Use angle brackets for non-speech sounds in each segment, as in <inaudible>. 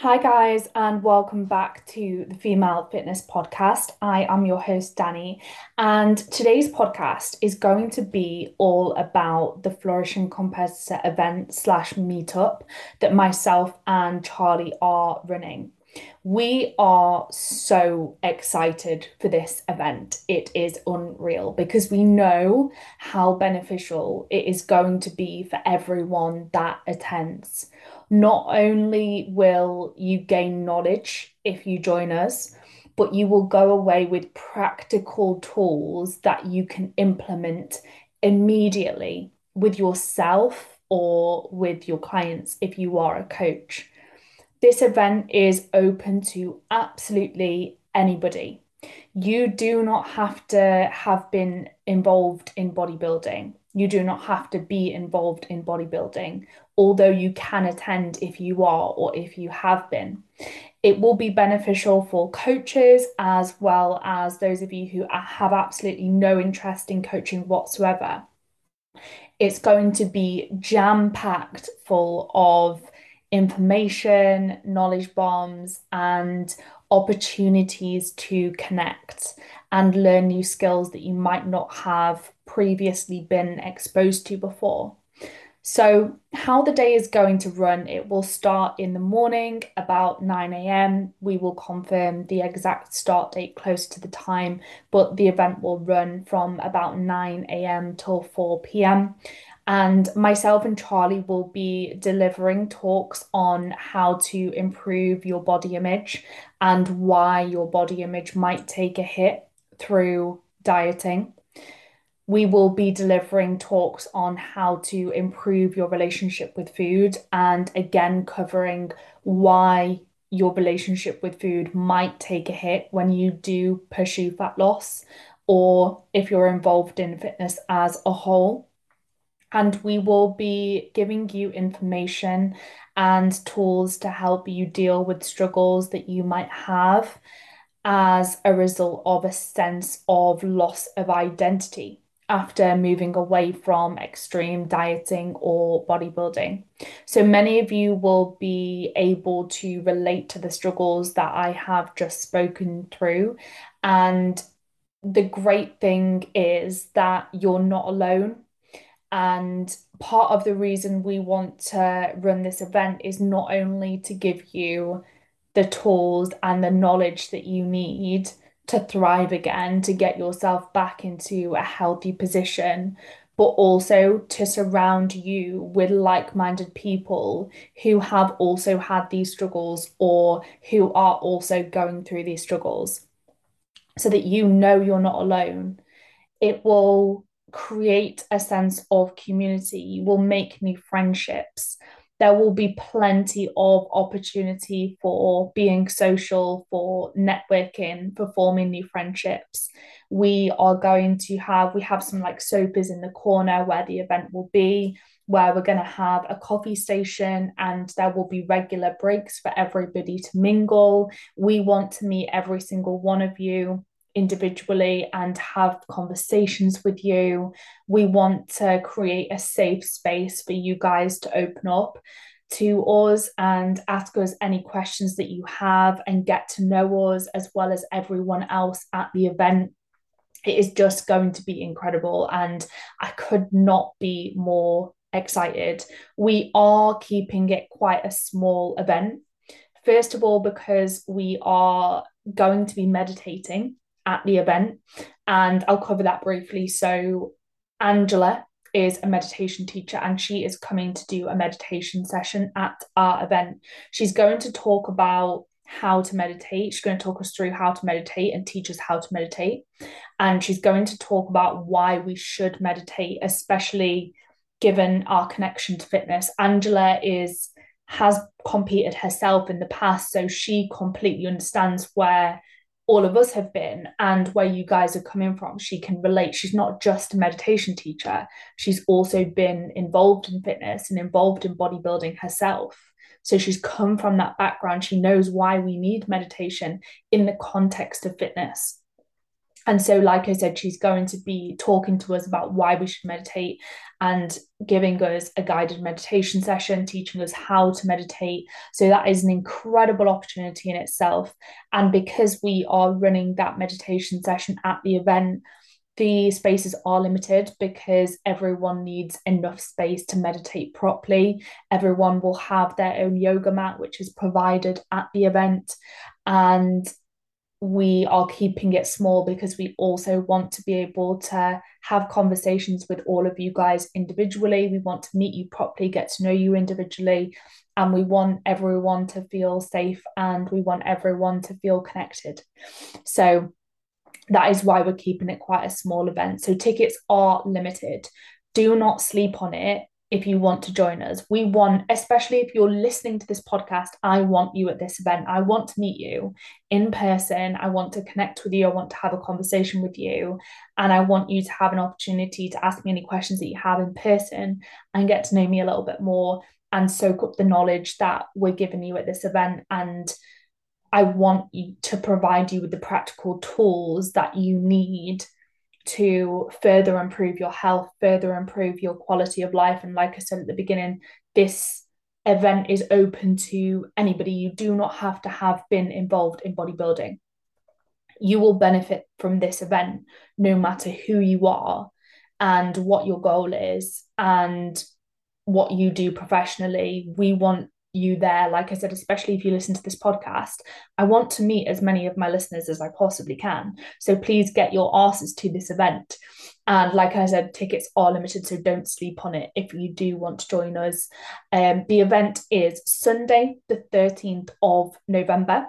Hi, guys, and welcome back to the Female Fitness Podcast. I am your host, Danni, and today's podcast is going to be all about the Flourishing Competitor event slash meetup that myself and Charly are running. We are so excited for this event. It is unreal because we know how beneficial it is going to be for everyone that attends not only will you gain knowledge if you join us, but you will go away with practical tools that you can implement immediately with yourself or with your clients if you are a coach. This event is open to absolutely anybody. You do not have to have been involved in bodybuilding. You do not have to be involved in bodybuilding although you can attend if you are or if you have been. It will be beneficial for coaches as well as those of you who have absolutely no interest in coaching whatsoever. It's going to be jam packed full of information, knowledge bombs, and opportunities to connect and learn new skills that you might not have previously been exposed to before. So, how the day is going to run, it will start in the morning about 9 a.m. We will confirm the exact start date close to the time, but the event will run from about 9 a.m. till 4 p.m. And myself and Charly will be delivering talks on how to improve your body image and why your body image might take a hit through dieting we will be delivering talks on how to improve your relationship with food and again covering why your relationship with food might take a hit when you do pursue fat loss or if you're involved in fitness as a whole. And we will be giving you information and tools to help you deal with struggles that you might have as a result of a sense of loss of identity after moving away from extreme dieting or bodybuilding. So many of you will be able to relate to the struggles that I have just spoken through. And the great thing is that you're not alone. And part of the reason we want to run this event is not only to give you the tools and the knowledge that you need to thrive again, to get yourself back into a healthy position, but also to surround you with like minded people who have also had these struggles or who are also going through these struggles so that you know you're not alone. It will create a sense of community, you will make new friendships there will be plenty of opportunity for being social, for networking, for forming new friendships. We are going to have, we have some like sofas in the corner where the event will be, where we're going to have a coffee station and there will be regular breaks for everybody to mingle. We want to meet every single one of you individually and have conversations with you. We want to create a safe space for you guys to open up to us and ask us any questions that you have and get to know us as well as everyone else at the event. It is just going to be incredible, and I could not be more excited. We are keeping it quite a small event. First of all, because we are going to be meditating at the event, and I'll cover that briefly. So, Angela is a meditation teacher and she is coming to do a meditation session at our event. She's going to talk about how to meditate. She's going to talk us through how to meditate and teach us how to meditate. And she's going to talk about why we should meditate, especially given our connection to fitness. Angela is has competed herself in the past, so she completely understands where all of us have been and where you guys are coming from. She can relate. She's not just a meditation teacher, she's also been involved in fitness and involved in bodybuilding herself. So she's come from that background. She knows why we need meditation in the context of fitness. And so, like I said, she's going to be talking to us about why we should meditate and giving us a guided meditation session, teaching us how to meditate. So, that is an incredible opportunity in itself. And because we are running that meditation session at the event, the spaces are limited because everyone needs enough space to meditate properly. Everyone will have their own yoga mat, which is provided at the event. And we are keeping it small because we also want to be able to have conversations with all of you guys individually. We want to meet you properly, get to know you individually, and we want everyone to feel safe and we want everyone to feel connected. So that is why we're keeping it quite a small event. So tickets are limited. Do not sleep on it if you want to join us. We want, especially if you're listening to this podcast, I want you at this event. I want to meet you in person. I want to connect with you. I want to have a conversation with you. And I want you to have an opportunity to ask me any questions that you have in person and get to know me a little bit more and soak up the knowledge that we're giving you at this event. And I want you to provide you with the practical tools that you need to further improve your health, further improve your quality of life. And like I said at the beginning, this event is open to anybody. You do not have to have been involved in bodybuilding. You will benefit from this event no matter who you are and what your goal is and what you do professionally. We want you there. Like I said, especially if you listen to this podcast, I want to meet as many of my listeners as I possibly can. So please get your asses to this event. And like I said, tickets are limited, so don't sleep on it if you do want to join us. Um, the event is Sunday, the 13th of November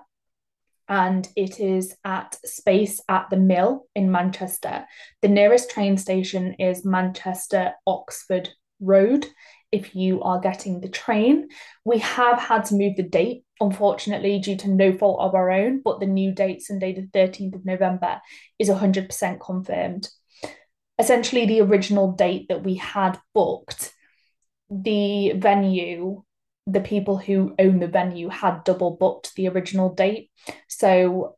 and it is at Space at the Mill in Manchester. The nearest train station is Manchester Oxford Road if you are getting the train. We have had to move the date, unfortunately, due to no fault of our own, but the new date, Sunday, the 13th of November, is 100% confirmed. Essentially, the original date that we had booked, the venue, the people who own the venue had double booked the original date. So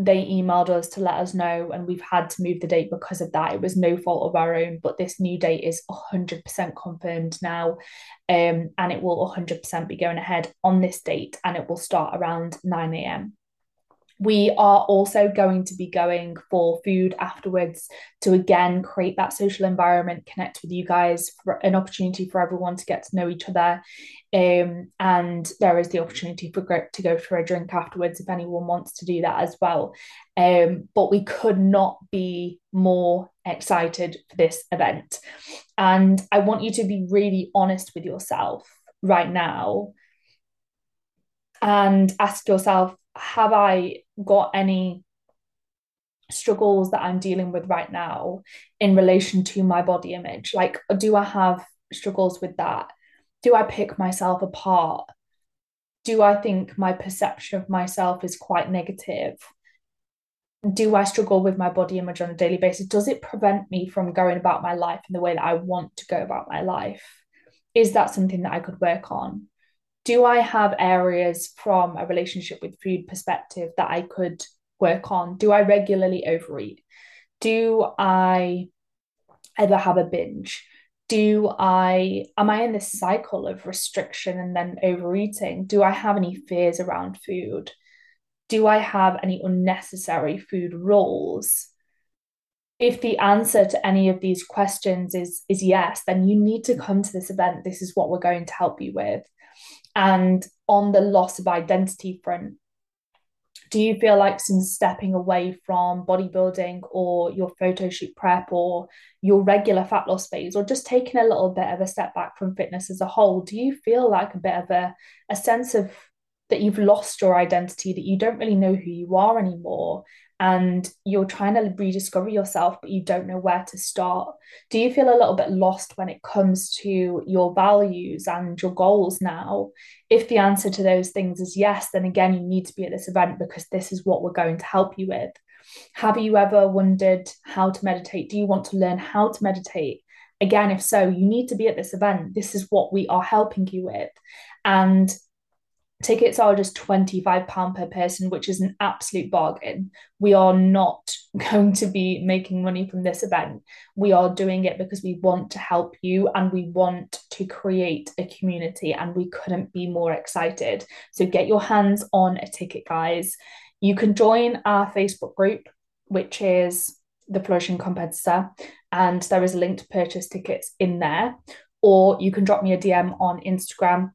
they emailed us to let us know and we've had to move the date because of that. It was no fault of our own but this new date is 100% confirmed now um, and it will 100% be going ahead on this date and it will start around 9 a.m we are also going to be going for food afterwards to again create that social environment, connect with you guys, for an opportunity for everyone to get to know each other. Um, and there is the opportunity for to go for a drink afterwards if anyone wants to do that as well. Um, but we could not be more excited for this event. And I want you to be really honest with yourself right now and ask yourself have I got any struggles that I'm dealing with right now in relation to my body image? Like, do I have struggles with that? Do I pick myself apart? Do I think my perception of myself is quite negative? Do I struggle with my body image on a daily basis? Does it prevent me from going about my life in the way that I want to go about my life? Is that something that I could work on? Do I have areas from a relationship with food perspective that I could work on? Do I regularly overeat? Do I ever have a binge? Do I am I in this cycle of restriction and then overeating? Do I have any fears around food? Do I have any unnecessary food rules? If the answer to any of these questions is is yes, then you need to come to this event. This is what we're going to help you with. And on the loss of identity front, do you feel like since stepping away from bodybuilding or your photo shoot prep or your regular fat loss phase or just taking a little bit of a step back from fitness as a whole do you feel like a bit of a, a sense of that you've lost your identity that you don't really know who you are anymore and you're trying to rediscover yourself, but you don't know where to start? Do you feel a little bit lost when it comes to your values and your goals now? If the answer to those things is yes, then again, you need to be at this event because this is what we're going to help you with. Have you ever wondered how to meditate? Do you want to learn how to meditate? Again, if so, you need to be at this event. This is what we are helping you with. And tickets are just £25 per person, which is an absolute bargain. We are not <laughs> going to be making money from this event. We are doing it because we want to help you and we want to create a community, and we couldn't be more excited. So get your hands on a ticket, guys. You can join our Facebook group, which is the Flourishing Competitor, and there is a link to purchase tickets in there. Or you can drop me a DM on Instagram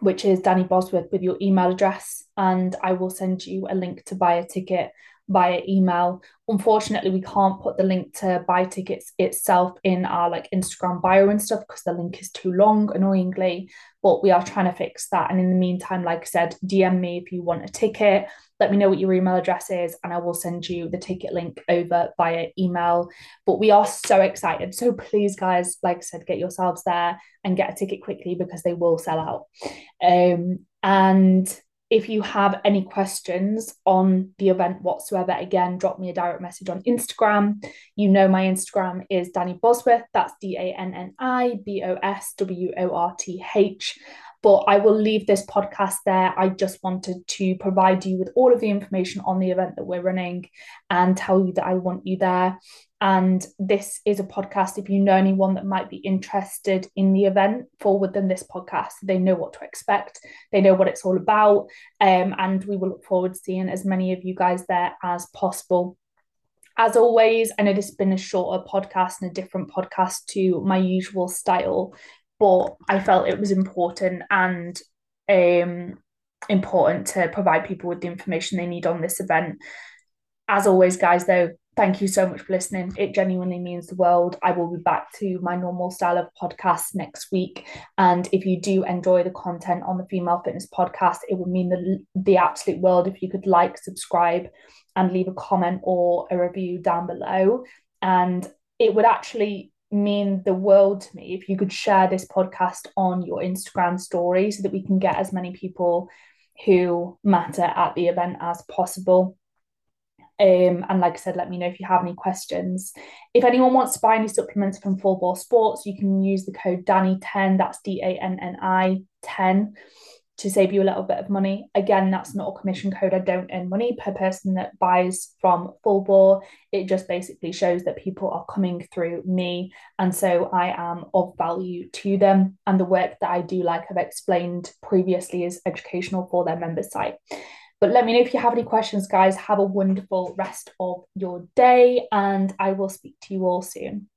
which is Danni Bosworth with your email address, and I will send you a link to buy a ticket via email. Unfortunately, we can't put the link to buy tickets itself in our like Instagram bio and stuff because the link is too long, annoyingly. But we are trying to fix that. And in the meantime, like I said, DM me if you want a ticket. Let me know what your email address is, and I will send you the ticket link over via email. But we are so excited. So please, guys, like I said, get yourselves there and get a ticket quickly because they will sell out. Um, and if you have any questions on the event whatsoever, again, drop me a direct message on Instagram. You know, my Instagram is Danni Bosworth. That's D A N N I B O S W O R T H. But I will leave this podcast there. I just wanted to provide you with all of the information on the event that we're running and tell you that I want you there. And this is a podcast. If you know anyone that might be interested in the event, forward them this podcast. They know what to expect, they know what it's all about. Um, and we will look forward to seeing as many of you guys there as possible. As always, I know this has been a shorter podcast and a different podcast to my usual style, but I felt it was important and um, important to provide people with the information they need on this event. As always, guys, though, thank you so much for listening. It genuinely means the world. I will be back to my normal style of podcast next week. And if you do enjoy the content on the Female Fitness Podcast, it would mean the, the absolute world if you could like, subscribe, and leave a comment or a review down below. And it would actually mean the world to me if you could share this podcast on your Instagram story so that we can get as many people who matter at the event as possible. Um, and like I said, let me know if you have any questions. If anyone wants to buy any supplements from Full Bore Sports, you can use the code Danni10, that's D A N N I 10, to save you a little bit of money. Again, that's not a commission code. I don't earn money per person that buys from Full Bore. It just basically shows that people are coming through me. And so I am of value to them. And the work that I do, like I've explained previously, is educational for their member site. But let me know if you have any questions, guys. Have a wonderful rest of your day, and I will speak to you all soon.